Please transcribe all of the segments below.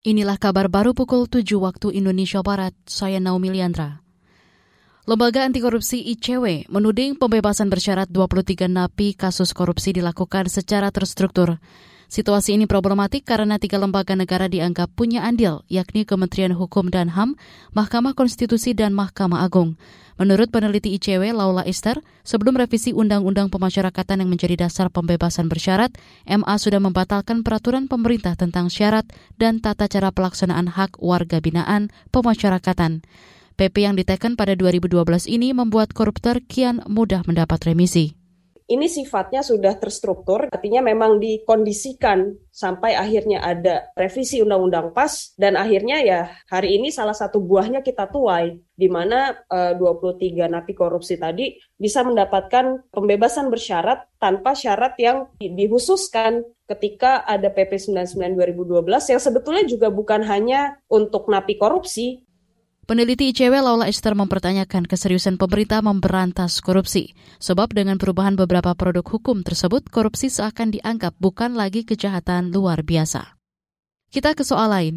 Inilah kabar baru pukul 7 waktu Indonesia Barat. Saya Naomi Liandra. Lembaga Anti Korupsi ICW menuding pembebasan bersyarat 23 napi kasus korupsi dilakukan secara terstruktur. Situasi ini problematik karena tiga lembaga negara dianggap punya andil, yakni Kementerian Hukum dan HAM, Mahkamah Konstitusi, dan Mahkamah Agung. Menurut peneliti ICW Laula Esther, sebelum revisi Undang-Undang Pemasyarakatan yang menjadi dasar pembebasan bersyarat, MA sudah membatalkan peraturan pemerintah tentang syarat dan tata cara pelaksanaan hak warga binaan pemasyarakatan. PP yang diteken pada 2012 ini membuat koruptor kian mudah mendapat remisi ini sifatnya sudah terstruktur, artinya memang dikondisikan sampai akhirnya ada revisi undang-undang PAS dan akhirnya ya hari ini salah satu buahnya kita tuai di mana e, 23 napi korupsi tadi bisa mendapatkan pembebasan bersyarat tanpa syarat yang dihususkan ketika ada PP 99 2012 yang sebetulnya juga bukan hanya untuk napi korupsi Peneliti ICW Laula Esther mempertanyakan keseriusan pemerintah memberantas korupsi. Sebab dengan perubahan beberapa produk hukum tersebut, korupsi seakan dianggap bukan lagi kejahatan luar biasa. Kita ke soal lain.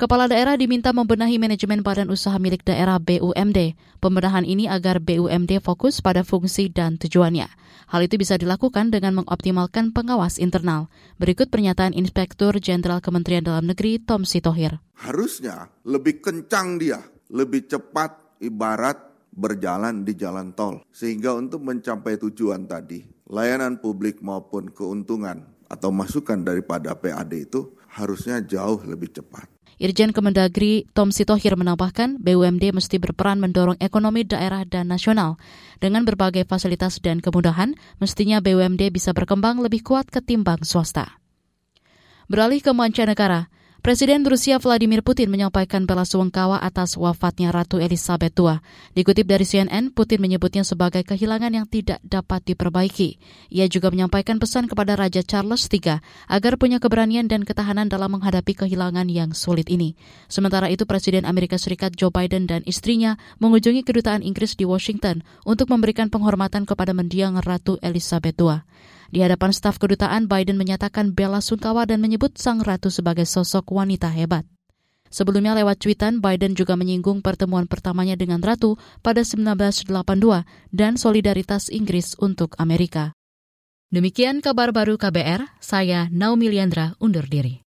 Kepala daerah diminta membenahi manajemen badan usaha milik daerah BUMD. Pembenahan ini agar BUMD fokus pada fungsi dan tujuannya. Hal itu bisa dilakukan dengan mengoptimalkan pengawas internal. Berikut pernyataan Inspektur Jenderal Kementerian Dalam Negeri Tom Sitohir. Harusnya lebih kencang dia lebih cepat ibarat berjalan di jalan tol. Sehingga untuk mencapai tujuan tadi, layanan publik maupun keuntungan atau masukan daripada PAD itu harusnya jauh lebih cepat. Irjen Kemendagri Tom Sitohir menambahkan BUMD mesti berperan mendorong ekonomi daerah dan nasional. Dengan berbagai fasilitas dan kemudahan, mestinya BUMD bisa berkembang lebih kuat ketimbang swasta. Beralih ke mancanegara, Presiden Rusia Vladimir Putin menyampaikan bela sungkawa atas wafatnya Ratu Elizabeth II. Dikutip dari CNN, Putin menyebutnya sebagai kehilangan yang tidak dapat diperbaiki. Ia juga menyampaikan pesan kepada Raja Charles III agar punya keberanian dan ketahanan dalam menghadapi kehilangan yang sulit ini. Sementara itu, Presiden Amerika Serikat Joe Biden dan istrinya mengunjungi kedutaan Inggris di Washington untuk memberikan penghormatan kepada mendiang Ratu Elizabeth II. Di hadapan staf kedutaan, Biden menyatakan bela sungkawa dan menyebut sang ratu sebagai sosok wanita hebat. Sebelumnya lewat cuitan, Biden juga menyinggung pertemuan pertamanya dengan Ratu pada 1982 dan solidaritas Inggris untuk Amerika. Demikian kabar baru KBR, saya Naomi Liandra undur diri.